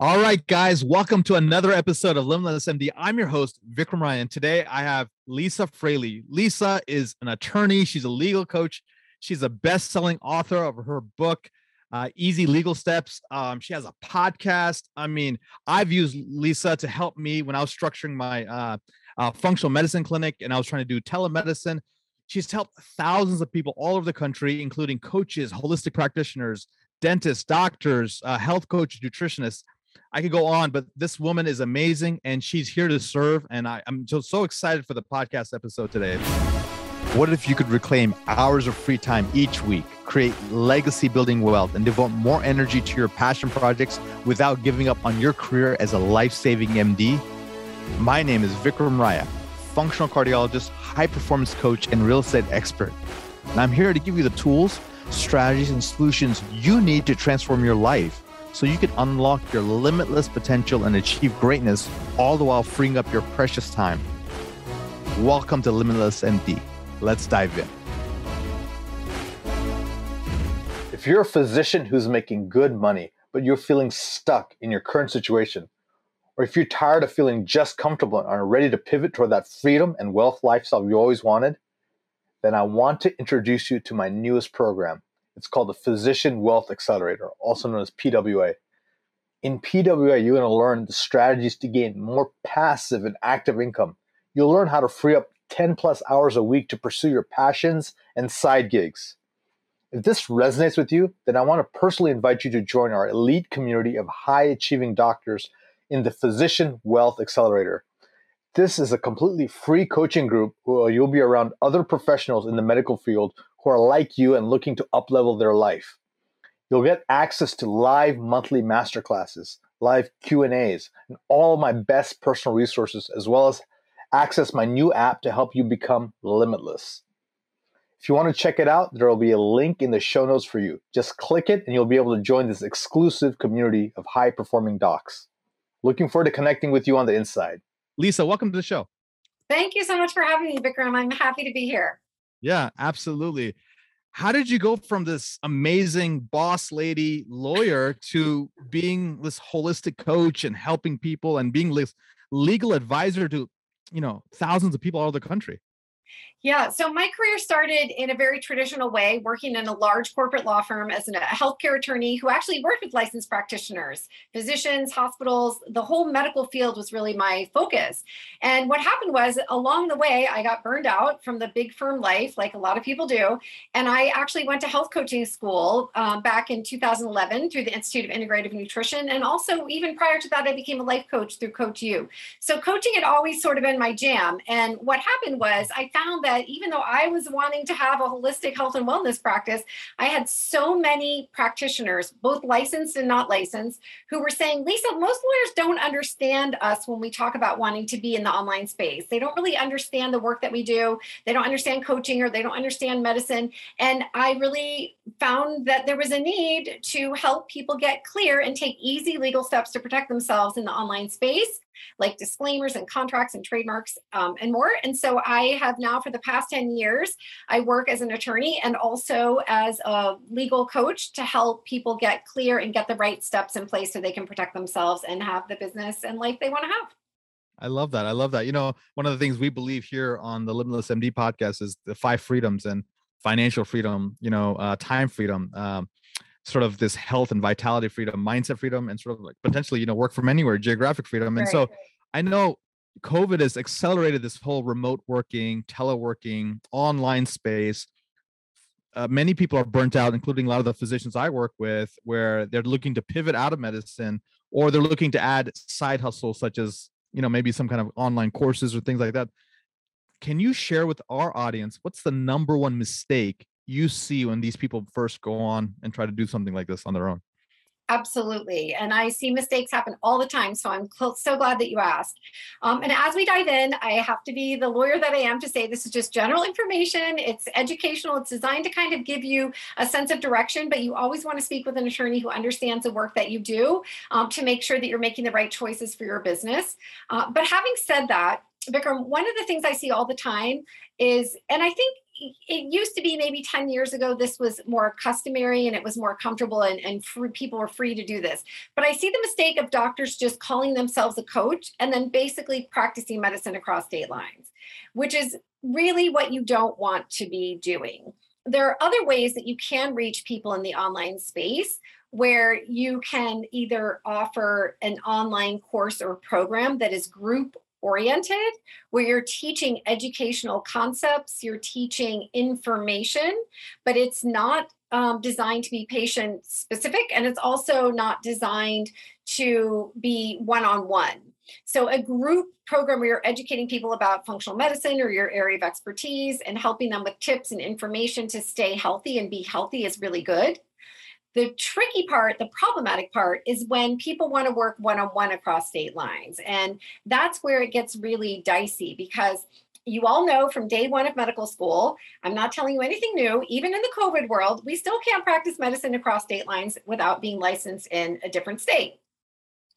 All right, guys, welcome to another episode of Limitless MD. I'm your host, Vikram Raya. Today I have Lisa Fraley. Lisa is an attorney, she's a legal coach, she's a best selling author of her book, uh, Easy Legal Steps. Um, she has a podcast. I mean, I've used Lisa to help me when I was structuring my uh, uh, functional medicine clinic and I was trying to do telemedicine. She's helped thousands of people all over the country, including coaches, holistic practitioners, dentists, doctors, uh, health coaches, nutritionists I could go on, but this woman is amazing and she's here to serve. And I, am just so excited for the podcast episode today. What if you could reclaim hours of free time each week, create legacy building wealth, and devote more energy to your passion projects without giving up on your career as a life saving MD? My name is Vikram Raya, functional cardiologist, high performance coach, and real estate expert. And I'm here to give you the tools, strategies, and solutions you need to transform your life so you can unlock your limitless potential and achieve greatness, all the while freeing up your precious time. Welcome to Limitless MD. Let's dive in. If you're a physician who's making good money, but you're feeling stuck in your current situation, or if you're tired of feeling just comfortable and are ready to pivot toward that freedom and wealth lifestyle you always wanted, then I want to introduce you to my newest program. It's called the Physician Wealth Accelerator, also known as PWA. In PWA, you're going to learn the strategies to gain more passive and active income. You'll learn how to free up 10 plus hours a week to pursue your passions and side gigs. If this resonates with you, then I want to personally invite you to join our elite community of high achieving doctors in the Physician Wealth Accelerator. This is a completely free coaching group where you'll be around other professionals in the medical field who are like you and looking to uplevel their life. You'll get access to live monthly masterclasses, live Q&As, and all of my best personal resources as well as access my new app to help you become limitless. If you want to check it out, there will be a link in the show notes for you. Just click it and you'll be able to join this exclusive community of high performing docs. Looking forward to connecting with you on the inside. Lisa, welcome to the show. Thank you so much for having me, Vikram. I'm happy to be here. Yeah, absolutely. How did you go from this amazing boss lady lawyer to being this holistic coach and helping people and being this legal advisor to, you know, thousands of people all over the country? Yeah, so my career started in a very traditional way, working in a large corporate law firm as a healthcare attorney who actually worked with licensed practitioners, physicians, hospitals. The whole medical field was really my focus. And what happened was along the way, I got burned out from the big firm life, like a lot of people do. And I actually went to health coaching school um, back in 2011 through the Institute of Integrative Nutrition. And also, even prior to that, I became a life coach through Coach U. So coaching had always sort of been my jam. And what happened was I found that even though I was wanting to have a holistic health and wellness practice, I had so many practitioners, both licensed and not licensed, who were saying, Lisa, most lawyers don't understand us when we talk about wanting to be in the online space. They don't really understand the work that we do. They don't understand coaching or they don't understand medicine. And I really found that there was a need to help people get clear and take easy legal steps to protect themselves in the online space like disclaimers and contracts and trademarks um, and more. And so I have now, for the past 10 years, I work as an attorney and also as a legal coach to help people get clear and get the right steps in place so they can protect themselves and have the business and life they want to have. I love that. I love that. You know, one of the things we believe here on the Limitless MD podcast is the five freedoms and financial freedom, you know, uh, time freedom, um, sort of this health and vitality freedom, mindset freedom, and sort of like potentially, you know, work from anywhere, geographic freedom. And right. so I know COVID has accelerated this whole remote working, teleworking, online space. Uh, many people are burnt out, including a lot of the physicians I work with, where they're looking to pivot out of medicine or they're looking to add side hustles such as, you know, maybe some kind of online courses or things like that. Can you share with our audience what's the number one mistake you see when these people first go on and try to do something like this on their own? Absolutely. And I see mistakes happen all the time. So I'm so glad that you asked. Um, and as we dive in, I have to be the lawyer that I am to say this is just general information. It's educational. It's designed to kind of give you a sense of direction, but you always want to speak with an attorney who understands the work that you do um, to make sure that you're making the right choices for your business. Uh, but having said that, Vikram, one of the things I see all the time is, and I think it used to be maybe 10 years ago this was more customary and it was more comfortable and, and free, people were free to do this. But i see the mistake of doctors just calling themselves a coach and then basically practicing medicine across state lines which is really what you don't want to be doing. There are other ways that you can reach people in the online space where you can either offer an online course or program that is group oriented, where you're teaching educational concepts, you're teaching information, but it's not um, designed to be patient specific and it's also not designed to be one on one. So, a group program where you're educating people about functional medicine or your area of expertise and helping them with tips and information to stay healthy and be healthy is really good. The tricky part, the problematic part, is when people want to work one on one across state lines. And that's where it gets really dicey because you all know from day one of medical school, I'm not telling you anything new, even in the COVID world, we still can't practice medicine across state lines without being licensed in a different state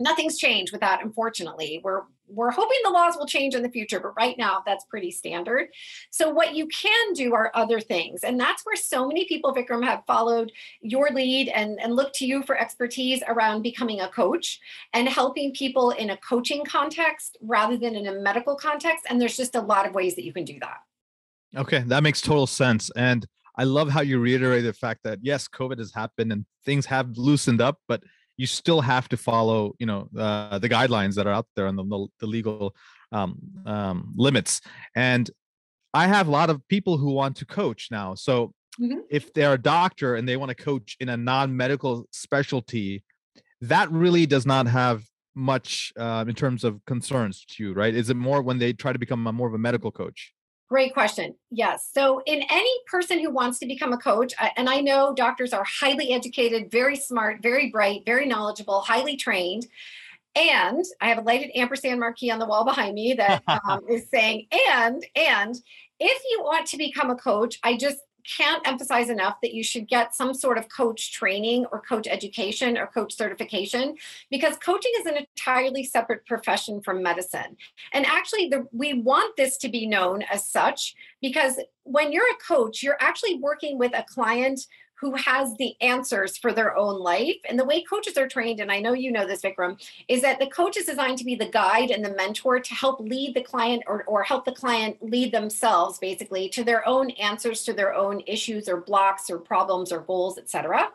nothing's changed with that unfortunately. We're we're hoping the laws will change in the future but right now that's pretty standard. So what you can do are other things and that's where so many people vikram have followed your lead and and look to you for expertise around becoming a coach and helping people in a coaching context rather than in a medical context and there's just a lot of ways that you can do that. Okay that makes total sense and i love how you reiterate the fact that yes covid has happened and things have loosened up but you still have to follow you know uh, the guidelines that are out there and the, the legal um, um, limits. And i have a lot of people who want to coach now. So mm-hmm. if they're a doctor and they want to coach in a non-medical specialty that really does not have much uh, in terms of concerns to you right? Is it more when they try to become a, more of a medical coach Great question. Yes. So, in any person who wants to become a coach, and I know doctors are highly educated, very smart, very bright, very knowledgeable, highly trained. And I have a lighted ampersand marquee on the wall behind me that um, is saying, and, and if you want to become a coach, I just can't emphasize enough that you should get some sort of coach training or coach education or coach certification because coaching is an entirely separate profession from medicine. And actually, the, we want this to be known as such because when you're a coach, you're actually working with a client who has the answers for their own life. And the way coaches are trained, and I know you know this, Vikram, is that the coach is designed to be the guide and the mentor to help lead the client or, or help the client lead themselves basically to their own answers to their own issues or blocks or problems or goals, etc.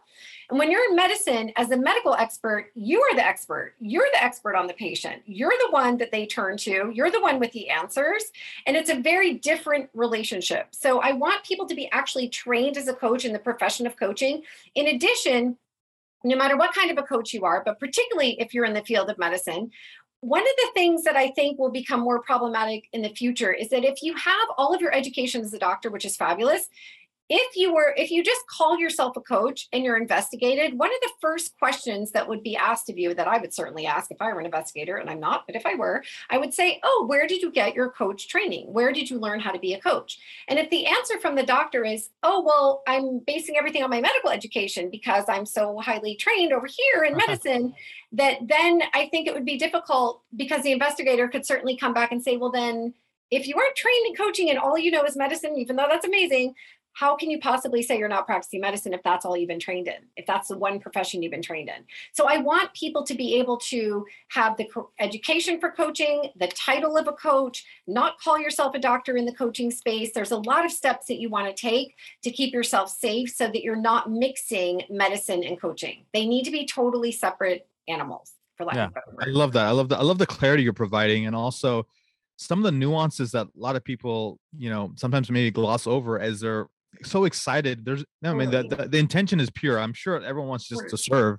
And when you're in medicine, as a medical expert, you are the expert. You're the expert on the patient. You're the one that they turn to. You're the one with the answers. And it's a very different relationship. So I want people to be actually trained as a coach in the profession of coaching. In addition, no matter what kind of a coach you are, but particularly if you're in the field of medicine, one of the things that I think will become more problematic in the future is that if you have all of your education as a doctor, which is fabulous, if you were if you just call yourself a coach and you're investigated one of the first questions that would be asked of you that i would certainly ask if i were an investigator and i'm not but if i were i would say oh where did you get your coach training? Where did you learn how to be a coach? And if the answer from the doctor is oh well i'm basing everything on my medical education because i'm so highly trained over here in medicine that then i think it would be difficult because the investigator could certainly come back and say well then if you aren't trained in coaching and all you know is medicine, even though that's amazing, how can you possibly say you're not practicing medicine if that's all you've been trained in if that's the one profession you've been trained in? So i want people to be able to have the education for coaching the title of a coach not call yourself a doctor in the coaching space. There's a lot of steps that you want to take to keep yourself safe so that you're not mixing medicine and coaching. They need to be totally separate animals for lack yeah, of better i love that. I love that i love the clarity you're providing and also some of the nuances that a lot of people, you know, sometimes maybe gloss over as they're so excited. There's no, I mean, the, the, the intention is pure. I'm sure everyone wants just to serve,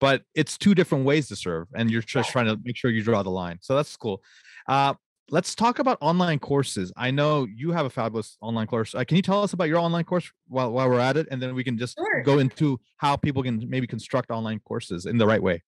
but it's two different ways to serve, and you're just trying to make sure you draw the line. So that's cool. Uh, let's talk about online courses. I know you have a fabulous online course. Uh, can you tell us about your online course while, while we're at it, and then we can just sure. go into how people can maybe construct online courses in the right way.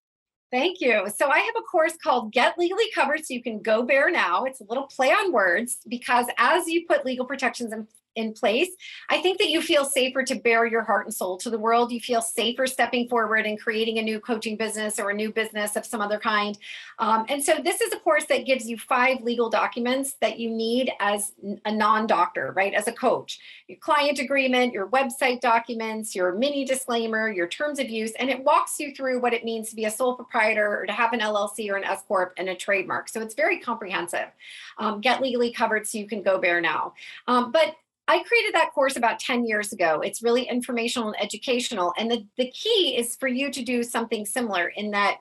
Thank you. So I have a course called Get Legally Covered So You Can Go Bare Now. It's a little play on words because as you put legal protections in in place, I think that you feel safer to bare your heart and soul to the world. You feel safer stepping forward and creating a new coaching business or a new business of some other kind. Um, and so this is a course that gives you five legal documents that you need as a non-doctor, right? As a coach, your client agreement, your website documents, your mini disclaimer, your terms of use, and it walks you through what it means to be a sole proprietor or to have an LLC or an S corp and a trademark. So it's very comprehensive. Um, get legally covered so you can go bare now. Um, but I created that course about 10 years ago. It's really informational and educational. And the, the key is for you to do something similar in that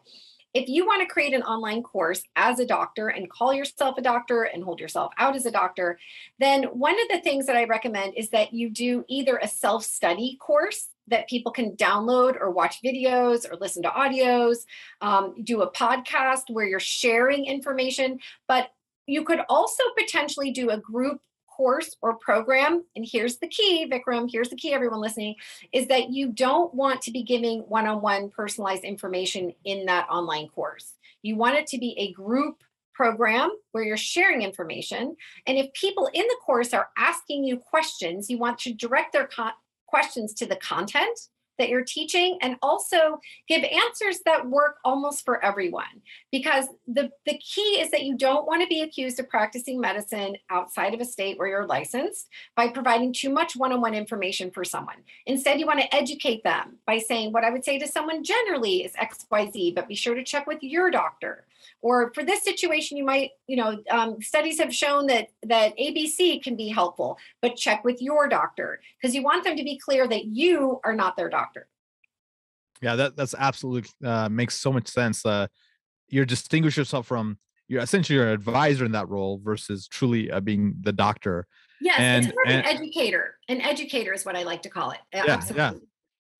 if you want to create an online course as a doctor and call yourself a doctor and hold yourself out as a doctor, then one of the things that I recommend is that you do either a self study course that people can download or watch videos or listen to audios, um, do a podcast where you're sharing information, but you could also potentially do a group course or program. And here's the key, Vikram, here's the key, everyone listening, is that you don't want to be giving one on one personalized information in that online course. You want it to be a group program where you're sharing information. And if people in the course are asking you questions, you want to direct their questions to the content that you're teaching and also give answers that work almost for everyone. Because the, the key is that you don't want to be accused of practicing medicine outside of a state where you're licensed by providing too much one-on-one information for someone. Instead you want to educate them by saying what i would say to someone generally is xyz but be sure to check with your doctor. Or for this situation you might you know um, studies have shown that that abc can be helpful but check with your doctor. Because you want them to be clear that you are not their doctor yeah that that's absolutely uh, makes so much sense uh, you're distinguish yourself from you're essentially your advisor in that role versus truly uh, being the doctor yes and, it's more and, an educator an educator is what i like to call it yeah, Absolutely. yeah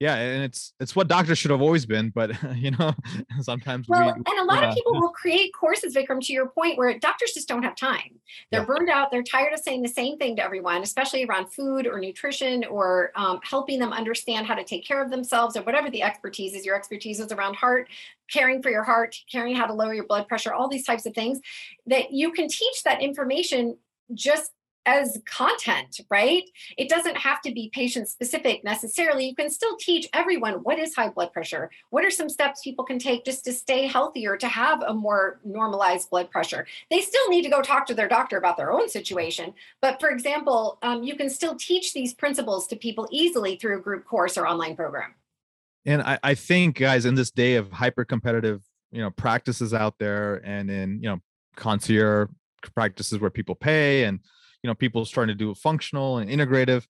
yeah and it's it's what doctors should have always been but you know sometimes well we, and a lot of people will create courses vikram to your point where doctors just don't have time they're yeah. burned out they're tired of saying the same thing to everyone especially around food or nutrition or um, helping them understand how to take care of themselves or whatever the expertise is your expertise is around heart caring for your heart caring how to lower your blood pressure all these types of things that you can teach that information just as content, right? It doesn't have to be patient specific necessarily. You can still teach everyone what is high blood pressure? What are some steps people can take just to stay healthier, to have a more normalized blood pressure? They still need to go talk to their doctor about their own situation. But for example, um, you can still teach these principles to people easily through a group course or online program. And I, I think, guys, in this day of hyper competitive, you know, practices out there and in, you know, concierge practices where people pay and you know people starting to do functional and integrative.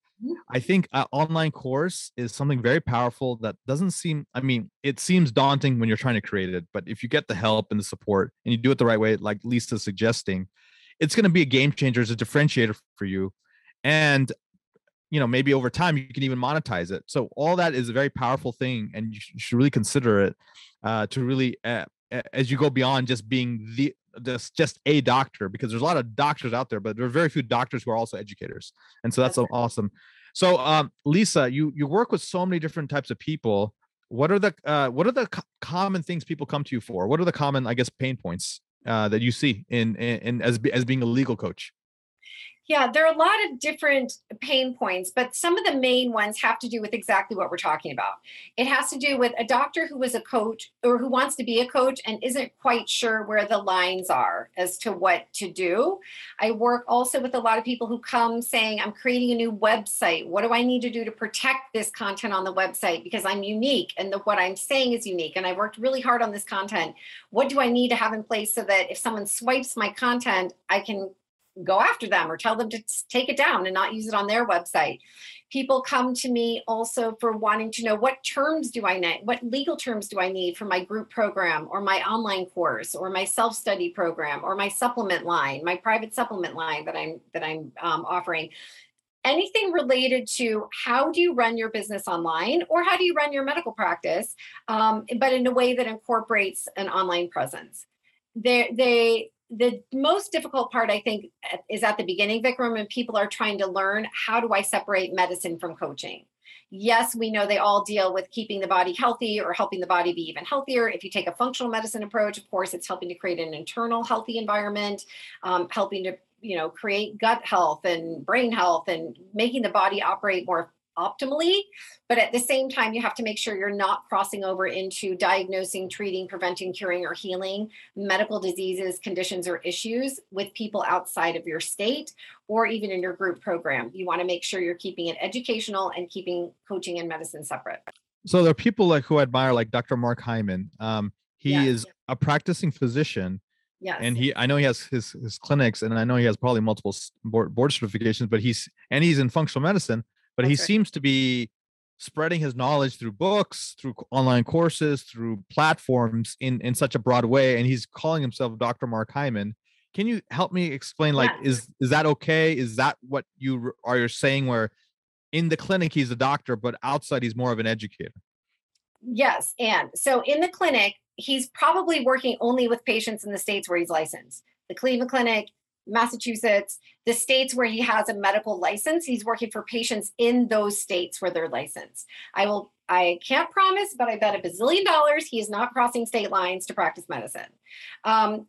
I think an online course is something very powerful that doesn't seem i mean it seems daunting when you're trying to create it but if you get the help and the support and you do it the right way like lisa's suggesting it's going to be a game changer as a differentiator for you. And you know maybe over time you can even monetize it. So all that is a very powerful thing and you should really consider it uh, to really uh, as you go beyond just being the just just a doctor because there's a lot of doctors out there but there are very few doctors who are also educators and so that's, that's awesome. So um, lisa you you work with so many different types of people. What are the uh, what are the co- common things people come to you for? What are the common i guess pain points uh, that you see in, in, in as as being a legal coach yeah, there are a lot of different pain points, but some of the main ones have to do with exactly what we're talking about. It has to do with a doctor who was a coach or who wants to be a coach and isn't quite sure where the lines are as to what to do. I work also with a lot of people who come saying, I'm creating a new website. What do I need to do to protect this content on the website? Because I'm unique and the, what I'm saying is unique. And I worked really hard on this content. What do I need to have in place so that if someone swipes my content, I can go after them or tell them to take it down and not use it on their website. People come to me also for wanting to know what terms do I need, what legal terms do I need for my group program or my online course or my self-study program or my supplement line, my private supplement line that I'm that I'm um, offering. Anything related to how do you run your business online or how do you run your medical practice, um, but in a way that incorporates an online presence. They, they the most difficult part, I think, is at the beginning, Vikram, when people are trying to learn how do I separate medicine from coaching? Yes, we know they all deal with keeping the body healthy or helping the body be even healthier. If you take a functional medicine approach, of course, it's helping to create an internal healthy environment, um, helping to you know create gut health and brain health and making the body operate more optimally but at the same time you have to make sure you're not crossing over into diagnosing treating preventing curing or healing medical diseases conditions or issues with people outside of your state or even in your group program. You want to make sure you're keeping it educational and keeping coaching and medicine separate. So there are people like who I admire like dr mark hyman. Um, he Yes. is a practicing physician yes. and he i know he has his his clinics and i know he has probably multiple board, board certifications but he's and he's in functional medicine but he right. seems to be spreading his knowledge through books through online courses through platforms in in such a broad way and he's calling himself dr mark hyman can you help me explain like Yeah. is is that okay is that what you are you saying where in the clinic he's a doctor but outside he's more of an educator Yes. And so in the clinic, he's probably working only with patients in the states where he's licensed the Cleveland Clinic, Massachusetts, the states where he has a medical license. He's working for patients in those states where they're licensed. I will, I can't promise, but I bet a bazillion dollars he is not crossing state lines to practice medicine. Um,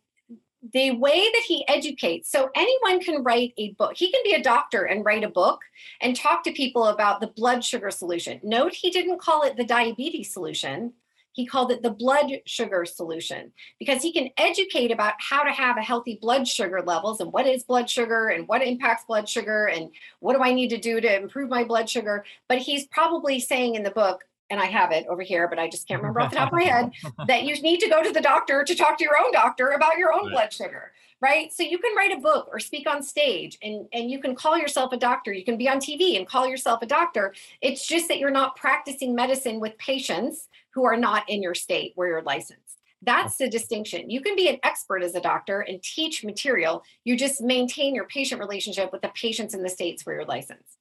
the way that he educates, so anyone can write a book. He can be a doctor and write a book and talk to people about the blood sugar solution. Note he didn't call it the diabetes solution. He called it the blood sugar solution because he can educate about how to have a healthy blood sugar levels and what is blood sugar and what impacts blood sugar and what do I need to do to improve my blood sugar. But he's probably saying in the book, and I have it over here, but I just can't remember off the top of my head, that you need to go to the doctor to talk to your own doctor about your own Right. blood sugar right? So you can write a book or speak on stage and and you can call yourself a doctor. You can be on tv and call yourself a doctor. It's just that you're not practicing medicine with patients who are not in your state where you're licensed. That's the distinction. You can be an expert as a doctor and teach material. You just maintain your patient relationship with the patients in the states where you're licensed.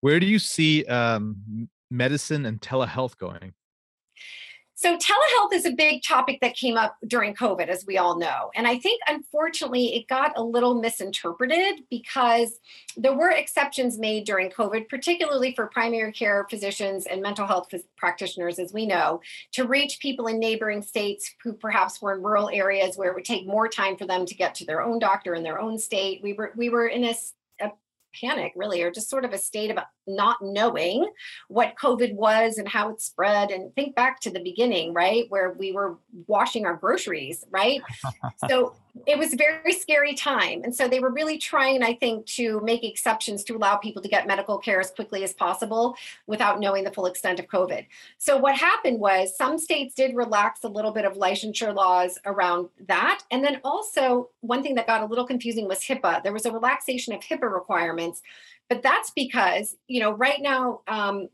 Where do you see um, medicine and telehealth going So, telehealth is a big topic that came up during COVID, as we all know. And I think, unfortunately, it got a little misinterpreted because there were exceptions made during COVID, particularly for primary care physicians and mental health practitioners, as we know, to reach people in neighboring states who perhaps were in rural areas where it would take more time for them to get to their own doctor in their own state. We were we were in a, panic, really, or just sort of a state of not knowing what COVID was and how it spread. And think back to the beginning, right? Where we were washing our groceries, right? so it was a very scary time. And so they were really trying, I think, to make exceptions to allow people to get medical care as quickly as possible without knowing the full extent of COVID. So what happened was some states did relax a little bit of licensure laws around that. And then also, one thing that got a little confusing was HIPAA. There was a relaxation of HIPAA requirements but that's because you know right now um,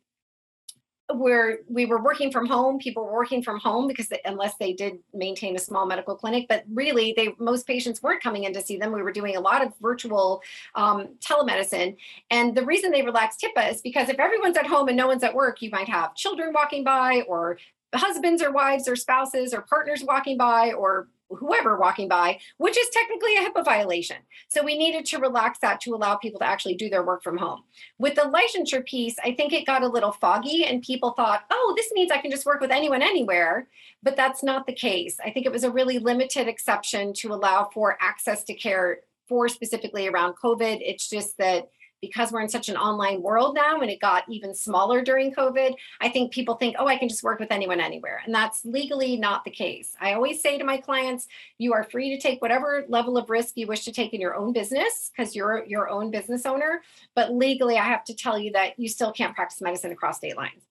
we're we were working from home people were working from home because they, unless they did maintain a small medical clinic but really they most patients weren't coming in to see them. We were doing a lot of virtual um, telemedicine. And the reason they relaxed HIPAA is because if everyone's at home and no one's at work you might have children walking by or husbands or wives or spouses or partners walking by or whoever walking by, which is technically a HIPAA violation. So we needed to relax that to allow people to actually do their work from home. With the licensure piece, I think it got a little foggy and people thought, oh, this means I can just work with anyone anywhere. But that's not the case. I think it was a really limited exception to allow for access to care for specifically around COVID. It's just that because we're in such an online world now and it got even smaller during COVID, I think people think, oh, I can just work with anyone anywhere. And that's legally not the case. I always say to my clients, you are free to take whatever level of risk you wish to take in your own business because you're your own business owner. But legally, I have to tell you that you still can't practice medicine across state lines.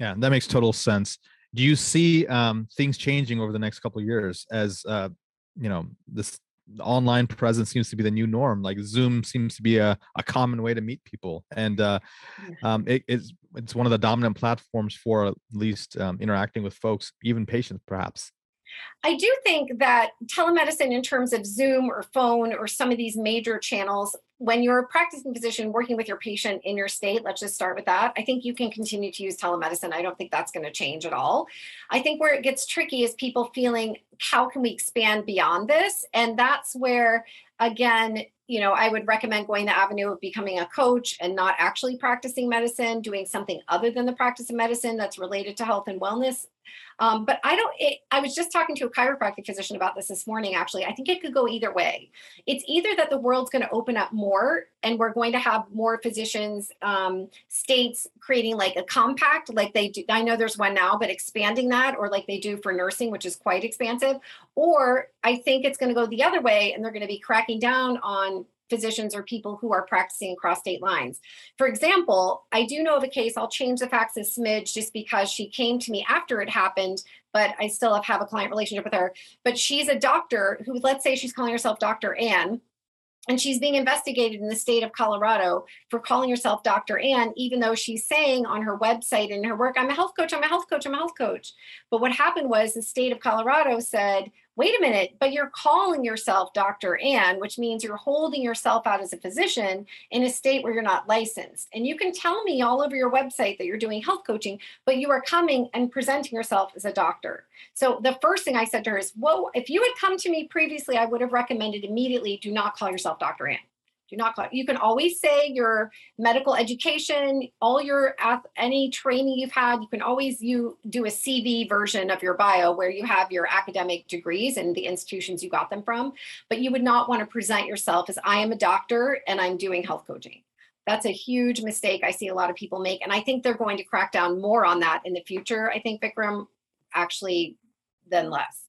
Yeah, that makes total sense. Do you see um, things changing over the next couple of years as uh, you know this online presence seems to be the new norm? Like Zoom seems to be a, a common way to meet people, and uh, um, it, it's it's one of the dominant platforms for at least um, interacting with folks, even patients, perhaps. I do think that telemedicine, in terms of Zoom or phone or some of these major channels, when you're a practicing physician working with your patient in your state, let's just start with that. I think you can continue to use telemedicine. I don't think that's going to change at all. I think where it gets tricky is people feeling, how can we expand beyond this? And that's where, again, you know, I would recommend going the avenue of becoming a coach and not actually practicing medicine, doing something other than the practice of medicine that's related to health and wellness Um, but I don't, it, I was just talking to a chiropractic physician about this this morning, actually. I think it could go either way. It's either that the world's going to open up more and we're going to have more physicians, um, states creating like a compact, like they do. I know there's one now, but expanding that, or like they do for nursing, which is quite expansive. Or I think it's going to go the other way and they're going to be cracking down on physicians or people who are practicing across state lines. For example, I do know of a case, I'll change the facts a smidge just because she came to me after it happened, but I still have, have a client relationship with her. But she's a doctor who, let's say she's calling herself Dr. Ann, and she's being investigated in the state of Colorado for calling herself Dr. Ann, even though she's saying on her website and her work, I'm a health coach, I'm a health coach, I'm a health coach. But what happened was the state of Colorado said, wait a minute, but you're calling yourself Dr. Ann, which means you're holding yourself out as a physician in a state where you're not licensed. And you can tell me all over your website that you're doing health coaching, but you are coming and presenting yourself as a doctor. So the first thing I said to her is, whoa, if you had come to me previously, I would have recommended immediately do not call yourself Dr. Ann do not call you can always say your medical education all your any training you've had you can always you do a cv version of your bio where you have your academic degrees and the institutions you got them from but you would not want to present yourself as i am a doctor and i'm doing health coaching. That's a huge mistake i see a lot of people make and i think they're going to crack down more on that in the future i think vikram actually than less.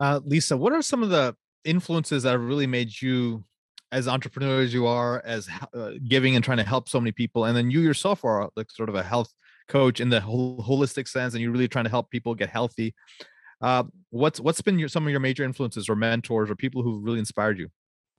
Uh, lisa what are some of the influences that have really made you as entrepreneurs you are as uh, giving and trying to help so many people and then you yourself are like sort of a health coach in the whole holistic sense and you're really trying to help people get healthy uh, what's what's been your, some of your major influences or mentors or people who really inspired you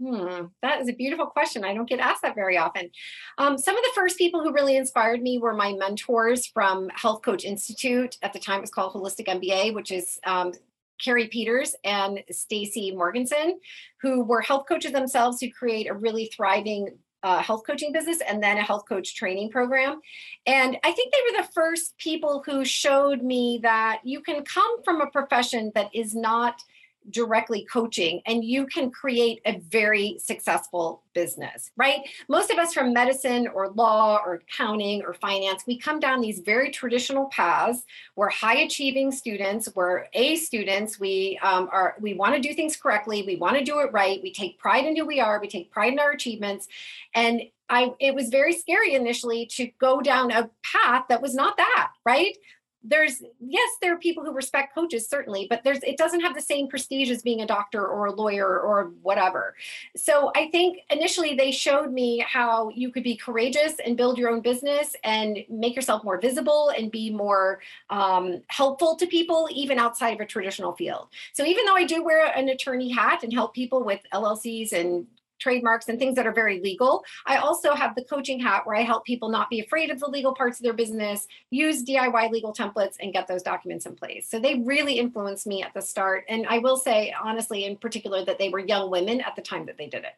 Hmm, that is a beautiful question. I don't get asked that very often. Um, some of the first people who really inspired me were my mentors from Health Coach Institute. At the time, it was called Holistic MBA, which is um, Carey Peters and Stacey Morgenstern, who were health coaches themselves who create a really thriving uh, health coaching business and then a health coach training program. And I think they were the first people who showed me that you can come from a profession that is not directly coaching and you can create a very successful business, right? Most of us from medicine or law or accounting or finance, we come down these very traditional paths. We're high achieving students, we're A students, we um, are we want to do things correctly, we want to do it right, we take pride in who we are, we take pride in our achievements. And I it was very scary initially to go down a path that was not that, right? There's yes there are people who respect coaches certainly but there's it doesn't have the same prestige as being a doctor or a lawyer or whatever. So i think initially they showed me how you could be courageous and build your own business and make yourself more visible and be more um, helpful to people even outside of a traditional field. So even though i do wear an attorney hat and help people with llcs and trademarks and things that are very legal. I also have the coaching hat where I help people not be afraid of the legal parts of their business, use DIY legal templates, and get those documents in place. So they really influenced me at the start. And I will say, honestly, in particular, that they were young women at the time that they did it.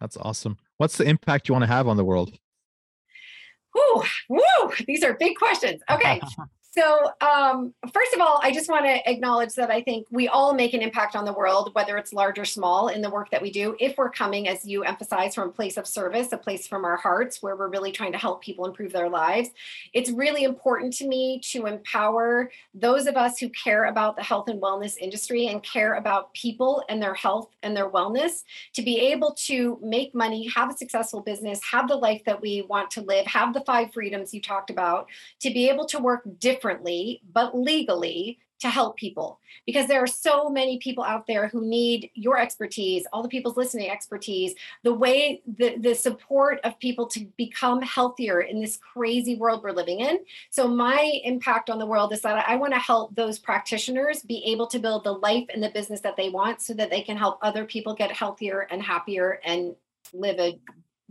That's awesome. What's the impact you want to have on the world? Woo, woo, these are big questions. Okay. So, um, first of all, I just want to acknowledge that I think we all make an impact on the world, whether it's large or small, in the work that we do. If we're coming, as you emphasize, from a place of service, a place from our hearts where we're really trying to help people improve their lives, it's really important to me to empower those of us who care about the health and wellness industry and care about people and their health and their wellness to be able to make money, have a successful business, have the life that we want to live, have the five freedoms you talked about, to be able to work differently differently, but legally to help people. Because there are so many people out there who need your expertise all the people's listening expertise the way the, the support of people to become healthier in this crazy world we're living in. So my impact on the world is that i want to help those practitioners be able to build the life and the business that they want so that they can help other people get healthier and happier and live a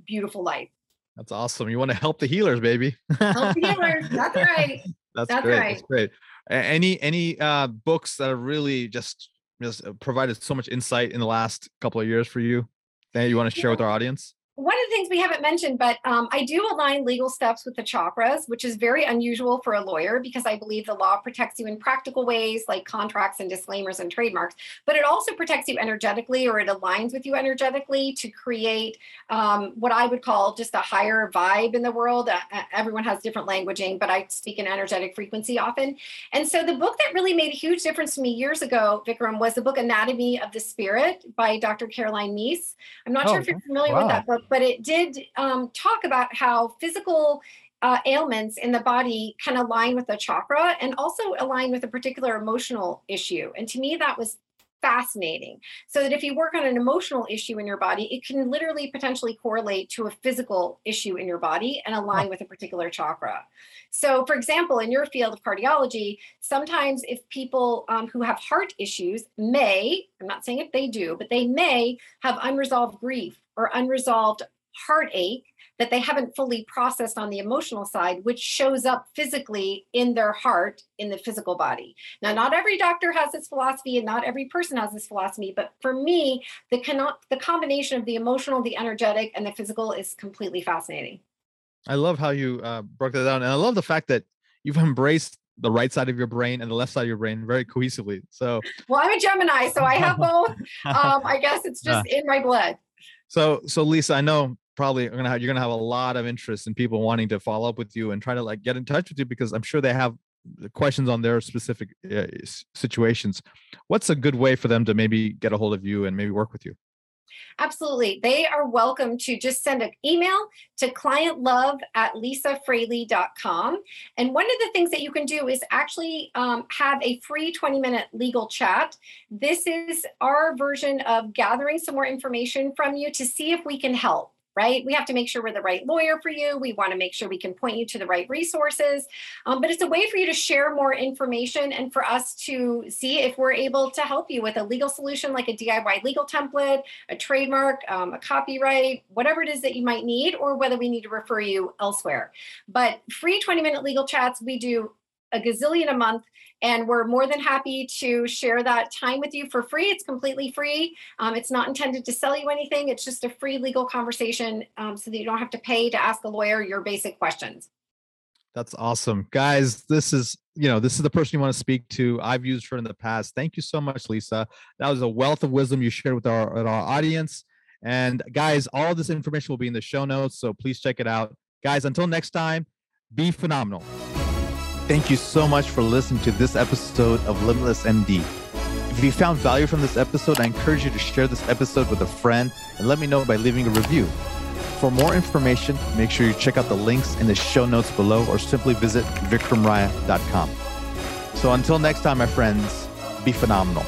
beautiful life. That's awesome. You want to help the healers baby. Help the healers. That's right that's, That's great. Right. That's great. Any any uh, books that have really just just uh, provided so much insight in the last couple of years for you that you want to share yeah. with our audience? One of the things we haven't mentioned, but um, I do align legal steps with the chakras, which is very unusual for a lawyer because I believe the law protects you in practical ways like contracts and disclaimers and trademarks, but it also protects you energetically or it aligns with you energetically to create um, what I would call just a higher vibe in the world. Uh, uh everyone has different languaging, but I speak in energetic frequency often. And so the book that really made a huge difference to me years ago, Vikram, was the book Anatomy of the Spirit by Dr. Caroline Myss. I'm not oh, sure if you're familiar wow. with that book but it did um, talk about how physical uh, ailments in the body can align with the chakra and also align with a particular emotional issue. And to me, that was fascinating. So that if you work on an emotional issue in your body, it can literally potentially correlate to a physical issue in your body and align with a particular chakra. So, for example, in your field of cardiology, sometimes if people um, who have heart issues may, I'm not saying if they do, but they may have unresolved grief or unresolved heartache that they haven't fully processed on the emotional side, which shows up physically in their heart in the physical body. Now, not every doctor has this philosophy and not every person has this philosophy, but for me, the, con- the combination of the emotional, the energetic, and the physical is completely fascinating. I love how you uh, broke that down. And I love the fact that you've embraced the right side of your brain and the left side of your brain very cohesively. So, well, I'm a Gemini, so I have both. um, I guess it's just in my blood. So, so Lisa, I know probably gonna have, you're gonna have a lot of interest in people wanting to follow up with you and try to like get in touch with you because I'm sure they have questions on their specific uh, situations. What's a good way for them to maybe get a hold of you and maybe work with you? Absolutely. They are welcome to just send an email to clientlove at lisafraley.com. And one of the things that you can do is actually um, have a free 20 minute legal chat. This is our version of gathering some more information from you to see if we can help right? We have to make sure we're the right lawyer for you. We want to make sure we can point you to the right resources. Um, but it's a way for you to share more information and for us to see if we're able to help you with a legal solution like a DIY legal template, a trademark, um, a copyright, whatever it is that you might need, or whether we need to refer you elsewhere. But free 20 minute legal chats, we do a gazillion a month and we're more than happy to share that time with you for free. It's completely free. Um, it's not intended to sell you anything. It's just a free legal conversation um, so that you don't have to pay to ask a lawyer your basic questions. That's awesome. Guys, this is, you know, this is the person you want to speak to. I've used her in the past. Thank you so much, Lisa. That was a wealth of wisdom you shared with our, with our audience. And guys, all this information will be in the show notes, so please check it out. Guys, until next time, be phenomenal. Thank you so much for listening to this episode of Limitless MD. If you found value from this episode, I encourage you to share this episode with a friend and let me know by leaving a review. For more information, make sure you check out the links in the show notes below or simply visit vikramraya.com. So until next time, my friends, be phenomenal.